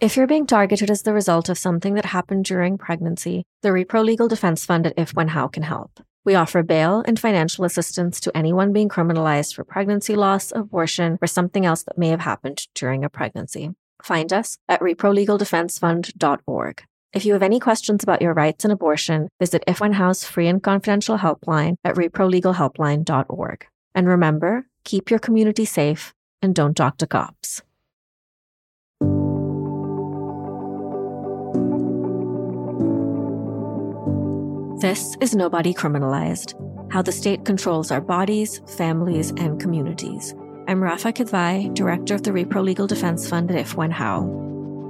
If you're being targeted as the result of something that happened during pregnancy, the Repro Legal Defense Fund at If When How can help. We offer bail and financial assistance to anyone being criminalized for pregnancy loss, abortion, or something else that may have happened during a pregnancy. Find us at reprolegaldefensefund.org. If you have any questions about your rights and abortion, visit If When How's free and confidential helpline at reprolegalhelpline.org. And remember, keep your community safe and don't talk to cops. This is Nobody Criminalized How the State Controls Our Bodies, Families, and Communities. I'm Rafa Kidvai, Director of the Repro Legal Defense Fund at If When How.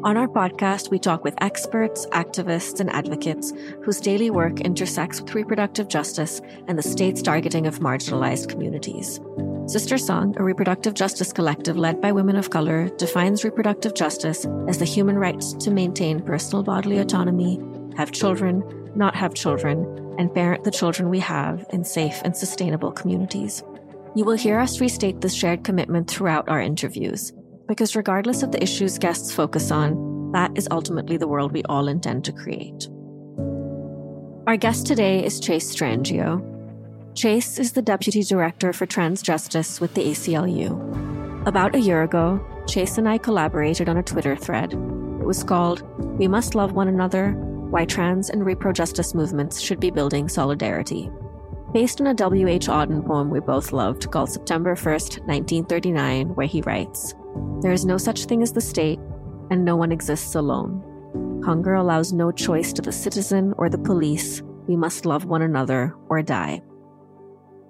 On our podcast, we talk with experts, activists, and advocates whose daily work intersects with reproductive justice and the state's targeting of marginalized communities. SisterSong, a reproductive justice collective led by women of color, defines reproductive justice as the human right to maintain personal bodily autonomy, have children, not have children, and parent the children we have in safe and sustainable communities. You will hear us restate this shared commitment throughout our interviews, because regardless of the issues guests focus on, that is ultimately the world we all intend to create. Our guest today is Chase Strangio. Chase is the Deputy Director for Trans Justice with the ACLU. About a year ago, Chase and I collaborated on a Twitter thread. It was called We Must Love One Another why trans and repro justice movements should be building solidarity. Based on a W.H. Auden poem we both loved called September 1st, 1939, where he writes There is no such thing as the state, and no one exists alone. Hunger allows no choice to the citizen or the police. We must love one another or die.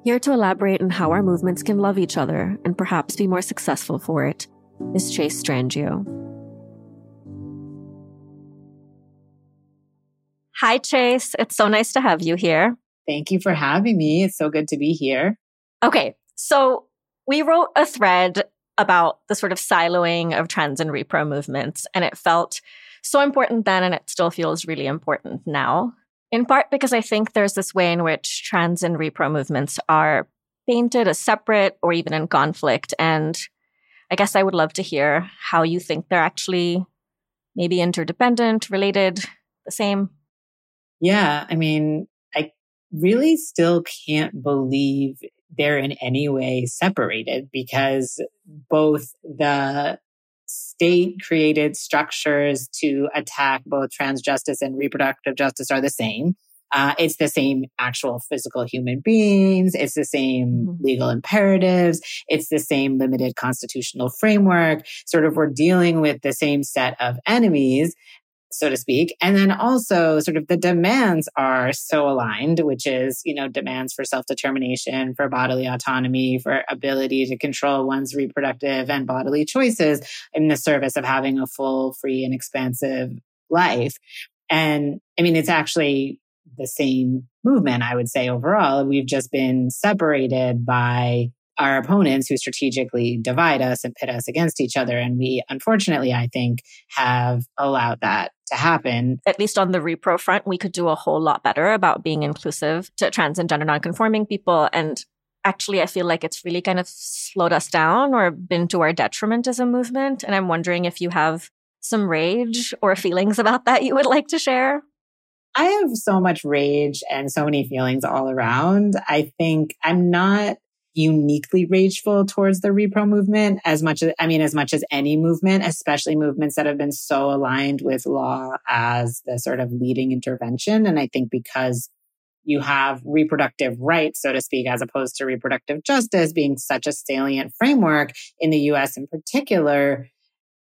Here to elaborate on how our movements can love each other and perhaps be more successful for it is Chase Strangio. Hi, Chase. It's so nice to have you here. Thank you for having me. It's so good to be here. Okay. So we wrote a thread about the sort of siloing of trans and repro movements, and it felt so important then, and it still feels really important now. In part because I think there's this way in which trans and repro movements are painted as separate or even in conflict. And I guess I would love to hear how you think they're actually maybe interdependent, related, the same. Yeah. I mean, I really still can't believe they're in any way separated because both the state created structures to attack both trans justice and reproductive justice are the same. Uh, it's the same actual physical human beings. It's the same mm-hmm. legal imperatives. It's the same limited constitutional framework. Sort of, we're dealing with the same set of enemies so to speak. And then also sort of the demands are so aligned, which is, you know, demands for self-determination, for bodily autonomy, for ability to control one's reproductive and bodily choices in the service of having a full, free and expansive life. And I mean, it's actually the same movement, I would say overall. We've just been separated by our opponents who strategically divide us and pit us against each other. And we, unfortunately, I think, have allowed that to happen. At least on the repro front, we could do a whole lot better about being inclusive to trans and gender nonconforming people. And actually, I feel like it's really kind of slowed us down or been to our detriment as a movement. And I'm wondering if you have some rage or feelings about that you would like to share. I have so much rage and so many feelings all around. I think I'm not uniquely rageful towards the repro movement as much as, I mean, as much as any movement, especially movements that have been so aligned with law as the sort of leading intervention. And I think because you have reproductive rights, so to speak, as opposed to reproductive justice being such a salient framework in the US in particular,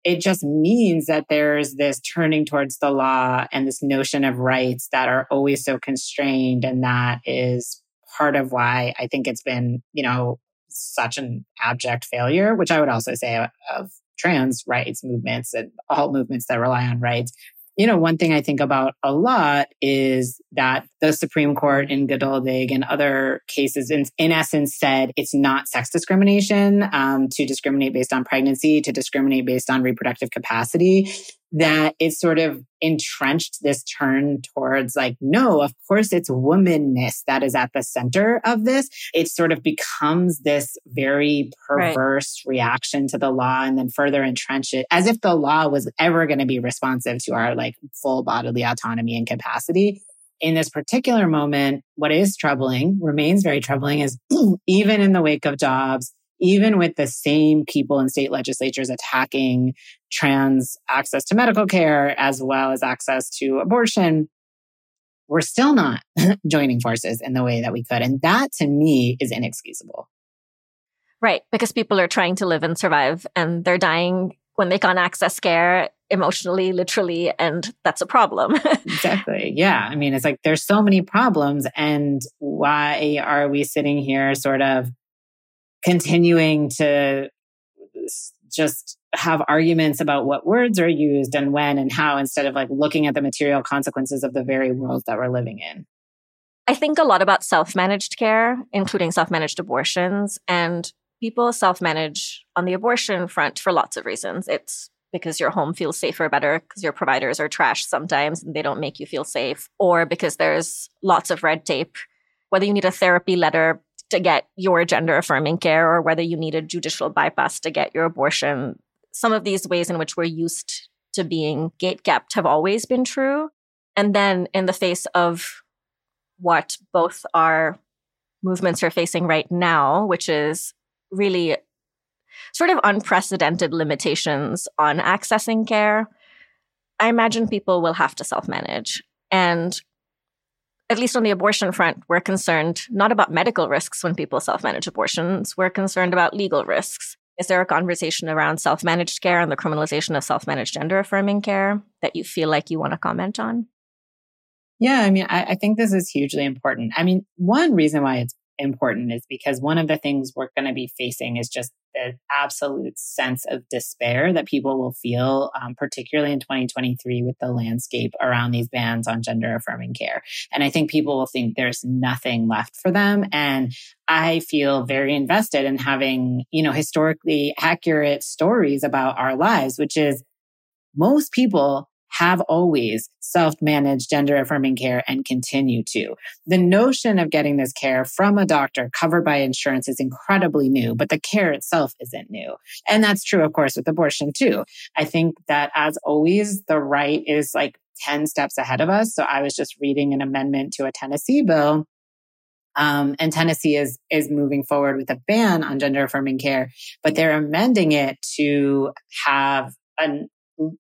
it just means that there's this turning towards the law and this notion of rights that are always so constrained. And that is part of why I think it's been, you know, such an abject failure, which I would also say of trans rights movements and all movements that rely on rights. You know, one thing I think about a lot is that the Supreme Court in Geduldig and other cases, in, in essence, said it's not sex discrimination um, to discriminate based on pregnancy, to discriminate based on reproductive capacity. that it sort of entrenched this turn towards like, no, of course it's womanness that is at the center of this. It sort of becomes this very perverse right. reaction to the law and then further entrench it as if the law was ever going to be responsive to our like full bodily autonomy and capacity. In this particular moment, what is troubling, remains very troubling, is even in the wake of Dobbs, even with the same people in state legislatures attacking trans access to medical care as well as access to abortion, we're still not joining forces in the way that we could. And that to me is inexcusable. Right. Because people are trying to live and survive and they're dying when they can't access care emotionally, literally, and that's a problem. exactly. Yeah. I mean, it's like there's so many problems. And why are we sitting here sort of continuing to just have arguments about what words are used and when and how instead of like looking at the material consequences of the very world that we're living in. I think a lot about self managed care, including self managed abortions. And people self manage on the abortion front for lots of reasons. It's because your home feels safer better because your providers are trash sometimes and they don't make you feel safe, or because there's lots of red tape. Whether you need a therapy letter to get your gender affirming care or whether you need a judicial bypass to get your abortion. Some of these ways in which we're used to being gate kept have always been true. And then in the face of what both our movements are facing right now, which is really sort of unprecedented limitations on accessing care, I imagine people will have to self manage. And at least on the abortion front, we're concerned not about medical risks when people self manage abortions, we're concerned about legal risks. Is there a conversation around self managed care and the criminalization of self managed gender affirming care that you feel like you want to comment on? Yeah, I mean, I, I, think this is hugely important. I mean, one reason why it's important is because one of the things we're going to be facing is just the absolute sense of despair that people will feel, um, particularly in 2023 with the landscape around these bans on gender affirming care. And I think people will think there's nothing left for them. And I feel very invested in having, you know, historically accurate stories about our lives, which is most people have always self managed gender affirming care and continue to. The notion of getting this care from a doctor covered by insurance is incredibly new, but the care itself isn't new. And that's true, of course, with abortion too. I think that as always, the right is like 10 steps ahead of us. So I was just reading an amendment to a Tennessee bill um, and Tennessee is is moving forward with a ban on gender affirming care, but they're amending it to have an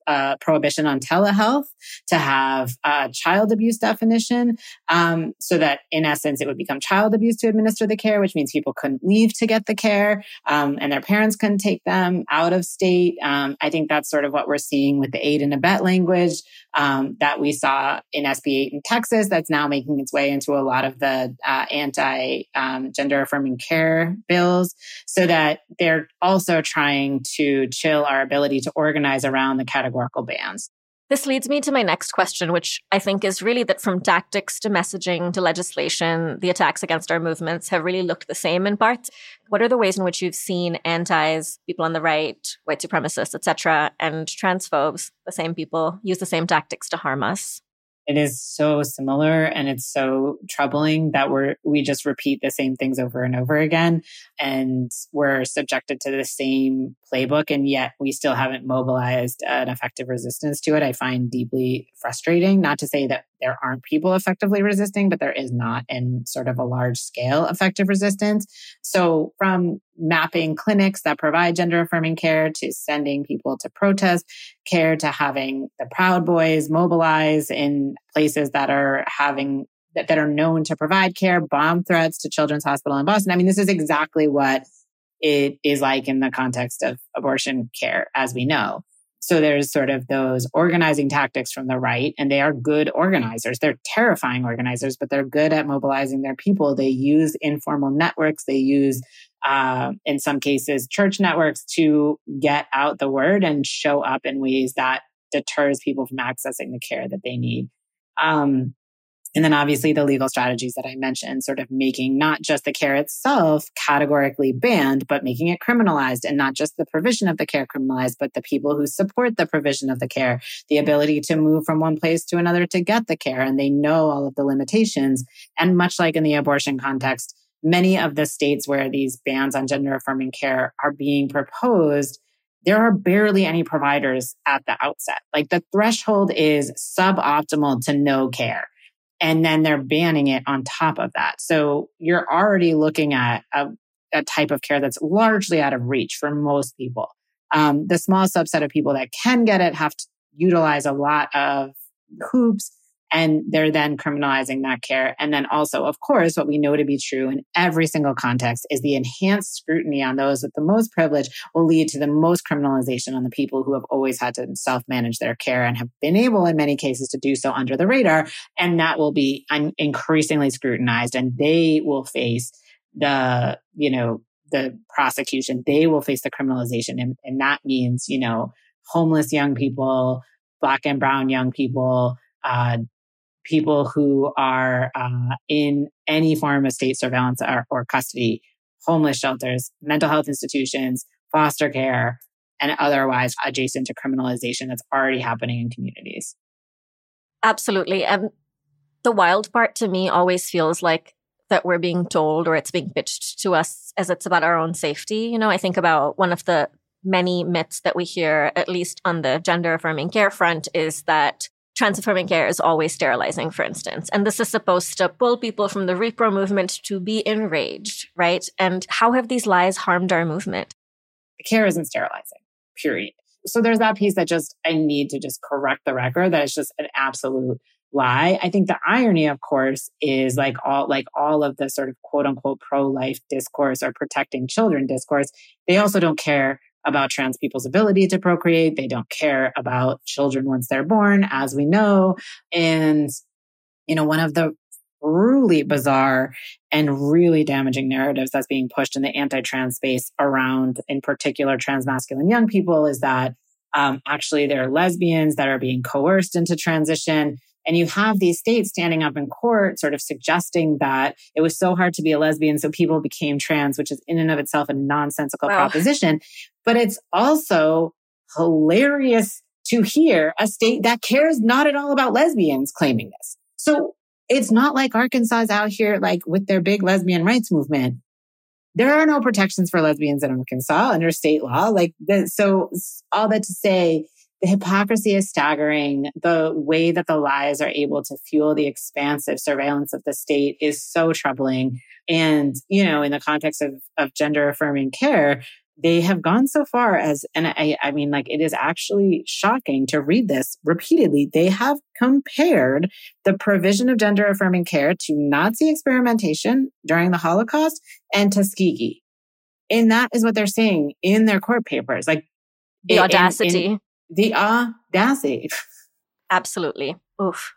uh, prohibition on telehealth, to have a child abuse definition, um, so that in essence it would become child abuse to administer the care, which means people couldn't leave to get the care, um, and their parents couldn't take them out of state. Um, I think that's sort of what we're seeing with the aid and abet language um, that we saw in SB 8 in Texas. That's now making its way into a lot of the uh, anti um, gender affirming care bills, so that they're also trying to chill our ability to organize around the categorical bans. This leads me to my next question, which I think is really that from tactics to messaging to legislation, the attacks against our movements have really looked the same in parts. What are the ways in which you've seen antis, people on the right, white supremacists, etc., and transphobes, the same people, use the same tactics to harm us? It is so similar and it's so troubling that we're we just repeat the same things over and over again and we're subjected to the same playbook and yet we still haven't mobilized an effective resistance to it. I find deeply frustrating not to say that there aren't people effectively resisting but there is not in sort of a large scale effective resistance so from mapping clinics that provide gender affirming care to sending people to protest care to having the Proud Boys mobilize in places that are having that, that are known to provide care, bomb threats to Children's Hospital in Boston. I mean, this is exactly what it is like in the context of abortion care, as we know. So there's sort of those organizing tactics from the right, and they are good organizers. They're terrifying organizers, but they're good at mobilizing their people. They use informal networks. They use, uh, in some cases, church networks to get out the word and show up in ways that deters people from accessing the care that they need. Um, And then obviously the legal strategies that I mentioned, sort of making not just the care itself categorically banned, but making it criminalized and not just the provision of the care criminalized, but the people who support the provision of the care, the ability to move from one place to another to get the care. And they know all of the limitations. And much like in the abortion context, many of the states where these bans on gender affirming care are being proposed there are barely any providers at the outset. Like the threshold is suboptimal to no care. And then they're banning it on top of that. So you're already looking at a, a type of care that's largely out of reach for most people. Um, the small subset of people that can get it have to utilize a lot of hoops and they're then criminalizing that care. And then also, of course, what we know to be true in every single context is the enhanced scrutiny on those with the most privilege will lead to the most criminalization on the people who have always had to self manage their care and have been able in many cases to do so under the radar. And that will be un- increasingly scrutinized and they will face the, you know, the prosecution. They will face the criminalization. And, and that means, you know, homeless young people, black and brown young people, uh, people who are uh, in any form of state surveillance or, or custody, homeless shelters, mental health institutions, foster care, and otherwise adjacent to criminalization that's already happening in communities. Absolutely. And the wild part to me always feels like that we're being told or it's being pitched to us as it's about our own safety. You know, I think about one of the many myths that we hear, at least on the gender affirming care front, is that Trans-affirming care is always sterilizing, for instance. And this is supposed to pull people from the repro movement to be enraged, right? And how have these lies harmed our movement? Care isn't sterilizing, period. So there's that piece that just, I need to just correct the record that it's just an absolute lie. I think the irony, of course, is like all, like all of the sort of quote unquote pro-life discourse or protecting children discourse. They also don't care about trans people's ability to procreate. They don't care about children once they're born, as we know. And, you know, one of the really bizarre and really damaging narratives that's being pushed in the anti-trans space around, in particular, trans masculine young people is that um, actually there are lesbians that are being coerced into transition. And you have these states standing up in court, sort of suggesting that it was so hard to be a lesbian, so people became trans, which is in and of itself a nonsensical wow. proposition. But it's also hilarious to hear a state that cares not at all about lesbians claiming this. So it's not like Arkansas is out here like with their big lesbian rights movement. There are no protections for lesbians in Arkansas under state law. Like, the, so all that to say, the hypocrisy is staggering. The way that the lies are able to fuel the expansive surveillance of the state is so troubling. And, you know, in the context of, of gender affirming care, they have gone so far as, and I, I mean, like, it is actually shocking to read this repeatedly. They have compared the provision of gender affirming care to Nazi experimentation during the Holocaust and Tuskegee. And that is what they're saying in their court papers. Like, the audacity. In, in the audacity. Absolutely. Oof.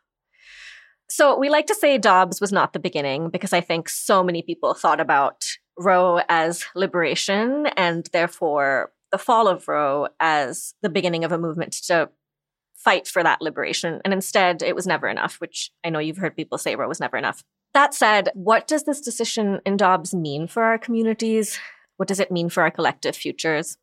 So we like to say Dobbs was not the beginning because I think so many people thought about Roe as liberation and therefore the fall of Roe as the beginning of a movement to fight for that liberation. And instead, it was never enough, which I know you've heard people say Roe was never enough. That said, what does this decision in Dobbs mean for our communities? What does it mean for our collective futures?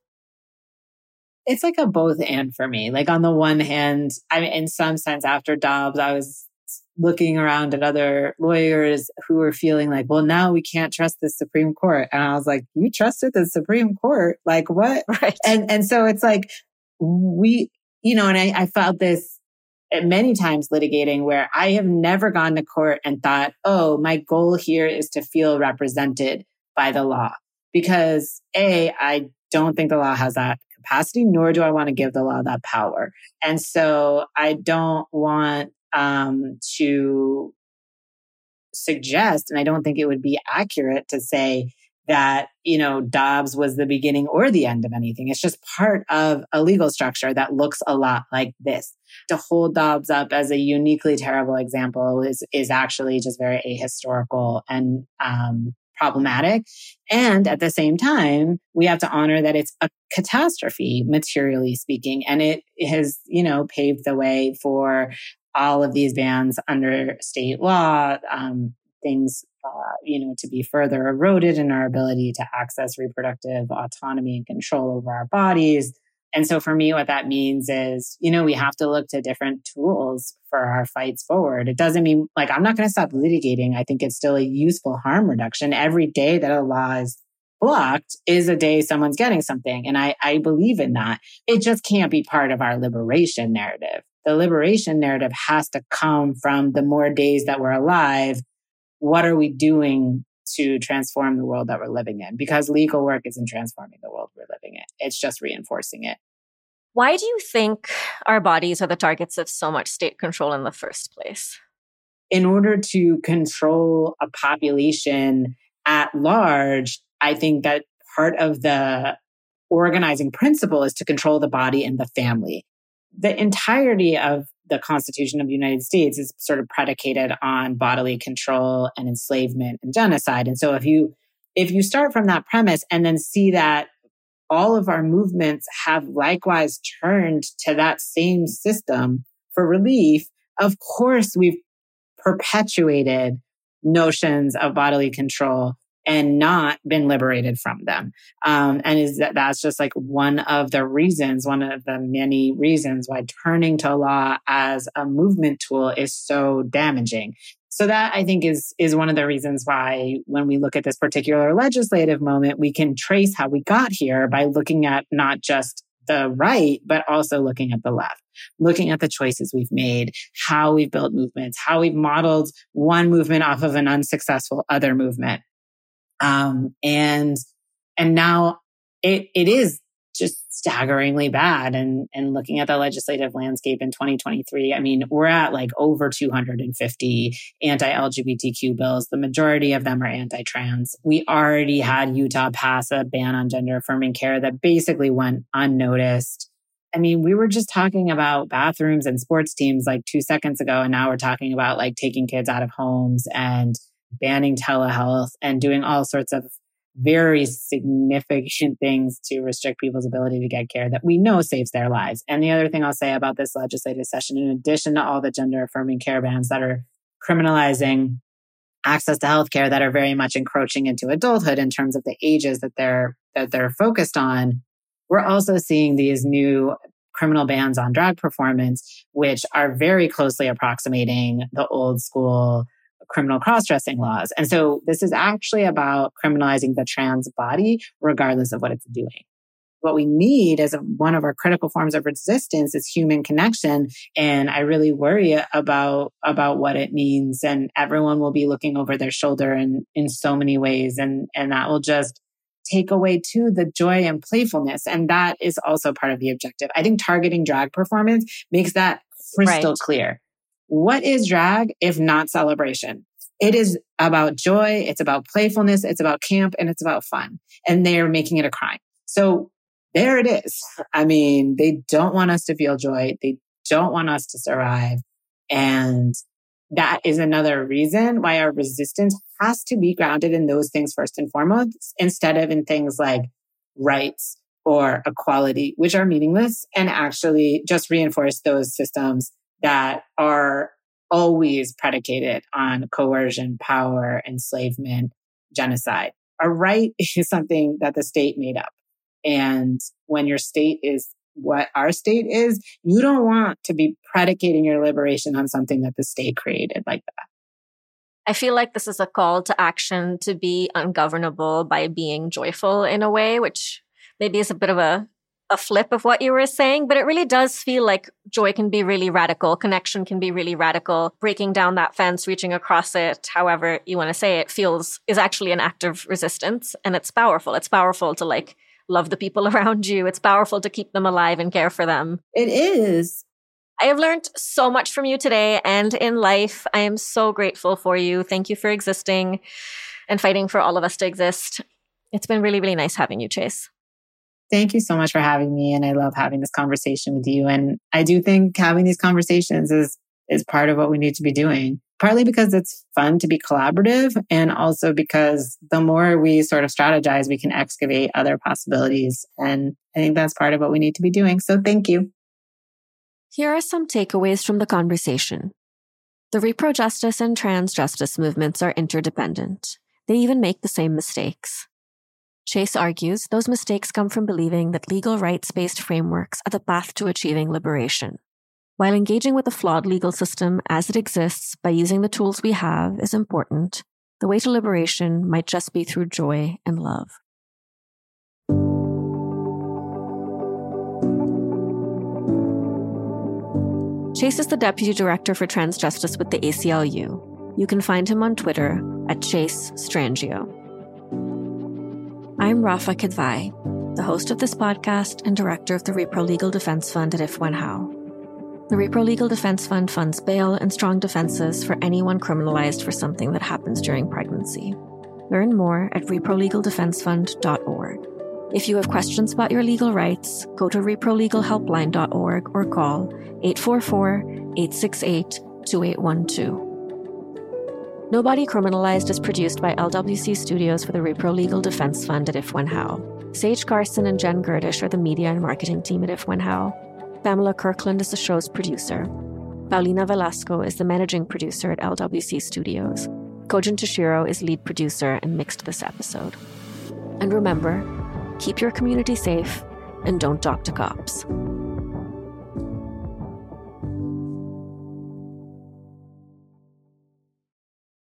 It's like a both and for me. Like on the one hand, I mean, in some sense, after Dobbs, I was looking around at other lawyers who were feeling like, well, now we can't trust the Supreme Court. And I was like, you trusted the Supreme Court? Like what? Right. And, and so it's like, we, you know, and I, I felt this many times litigating where I have never gone to court and thought, oh, my goal here is to feel represented by the law. Because A, I don't think the law has that capacity, nor do I want to give the law that power. And so I don't want um, to suggest, and I don't think it would be accurate to say that, you know, Dobbs was the beginning or the end of anything. It's just part of a legal structure that looks a lot like this. To hold Dobbs up as a uniquely terrible example is, is actually just very ahistorical and, um, problematic. And at the same time, we have to honor that it's a catastrophe, materially speaking. And it has, you know, paved the way for all of these bans under state law, um, things, uh, you know, to be further eroded in our ability to access reproductive autonomy and control over our bodies. And so for me, what that means is, you know, we have to look to different tools for our fights forward. It doesn't mean like I'm not going to stop litigating. I think it's still a useful harm reduction. Every day that a law is blocked is a day someone's getting something. And I, I believe in that. It just can't be part of our liberation narrative. The liberation narrative has to come from the more days that we're alive. What are we doing to transform the world that we're living in because legal work isn't transforming the world we're living in. It's just reinforcing it. Why do you think our bodies are the targets of so much state control in the first place? In order to control a population at large, I think that part of the organizing principle is to control the body and the family. The entirety of the Constitution of the United States is sort of predicated on bodily control and enslavement and genocide. And so if you if you start from that premise and then see that all of our movements have likewise turned to that same system for relief, of course we've perpetuated notions of bodily control and not been liberated from them. Um, and is that that's just like one of the reasons, one of the many reasons why turning to law as a movement tool is so damaging. So that I think is is one of the reasons why when we look at this particular legislative moment, we can trace how we got here by looking at not just the right, but also looking at the left, looking at the choices we've made, how we've built movements, how we've modeled one movement off of an unsuccessful other movement. Um, and, and now it, it is just staggeringly bad. And, and looking at the legislative landscape in 2023, I mean, we're at like over 250 anti-LGBTQ bills. The majority of them are anti-trans. We already had Utah pass a ban on gender affirming care that basically went unnoticed. I mean, we were just talking about bathrooms and sports teams like two seconds ago, and now we're talking about like taking kids out of homes and banning telehealth and doing all sorts of very significant things to restrict people's ability to get care that we know saves their lives. And the other thing I'll say about this legislative session, in addition to all the gender affirming care bans that are criminalizing access to healthcare that are very much encroaching into adulthood in terms of the ages that they're that they're focused on, we're also seeing these new criminal bans on drag performance, which are very closely approximating the old school criminal cross dressing laws. And so this is actually about criminalizing the trans body, regardless of what it's doing. What we need as one of our critical forms of resistance is human connection. And I really worry about, about what it means. And everyone will be looking over their shoulder in, in so many ways. And, and that will just take away too the joy and playfulness. And that is also part of the objective. I think targeting drag performance makes that crystal right. clear. What is drag if not celebration? It is about joy. It's about playfulness. It's about camp and it's about fun. And they're making it a crime. So there it is. I mean, they don't want us to feel joy. They don't want us to survive. And that is another reason why our resistance has to be grounded in those things first and foremost, instead of in things like rights or equality, which are meaningless and actually just reinforce those systems that are always predicated on coercion, power, enslavement, genocide. A right is something that the state made up. And when your state is what our state is, you don't want to be predicating your liberation on something that the state created like that. I feel like this is a call to action to be ungovernable by being joyful in a way, which maybe is a bit of a a flip of what you were saying, but it really does feel like joy can be really radical. Connection can be really radical. Breaking down that fence, reaching across it, however you want to say it, feels is actually an act of resistance. And it's powerful. It's powerful to like love the people around you. It's powerful to keep them alive and care for them. It is. I have learned so much from you today and in life. I am so grateful for you. Thank you for existing and fighting for all of us to exist. It's been really, really nice having you, Chase. Thank you so much for having me. And I love having this conversation with you. And I do think having these conversations is, is part of what we need to be doing, partly because it's fun to be collaborative and also because the more we sort of strategize, we can excavate other possibilities. And I think that's part of what we need to be doing. So thank you. Here are some takeaways from the conversation. The repro justice and trans justice movements are interdependent. They even make the same mistakes. Chase argues those mistakes come from believing that legal rights based frameworks are the path to achieving liberation. While engaging with a flawed legal system as it exists by using the tools we have is important, the way to liberation might just be through joy and love. Chase is the Deputy Director for Trans Justice with the ACLU. You can find him on Twitter at Chase Strangio. I'm Rafa Kidvai, the host of this podcast and director of the Repro Legal Defense Fund at If When How. The Repro Legal Defense Fund funds bail and strong defenses for anyone criminalized for something that happens during pregnancy. Learn more at reprolegaldefensefund.org. If you have questions about your legal rights, go to reprolegalhelpline.org or call 844 868 2812. Nobody Criminalized is produced by LWC Studios for the Repro Legal Defense Fund at If When How. Sage Carson and Jen Gerdish are the media and marketing team at If When How. Pamela Kirkland is the show's producer. Paulina Velasco is the managing producer at LWC Studios. Kojin Tashiro is lead producer and mixed this episode. And remember, keep your community safe and don't talk to cops.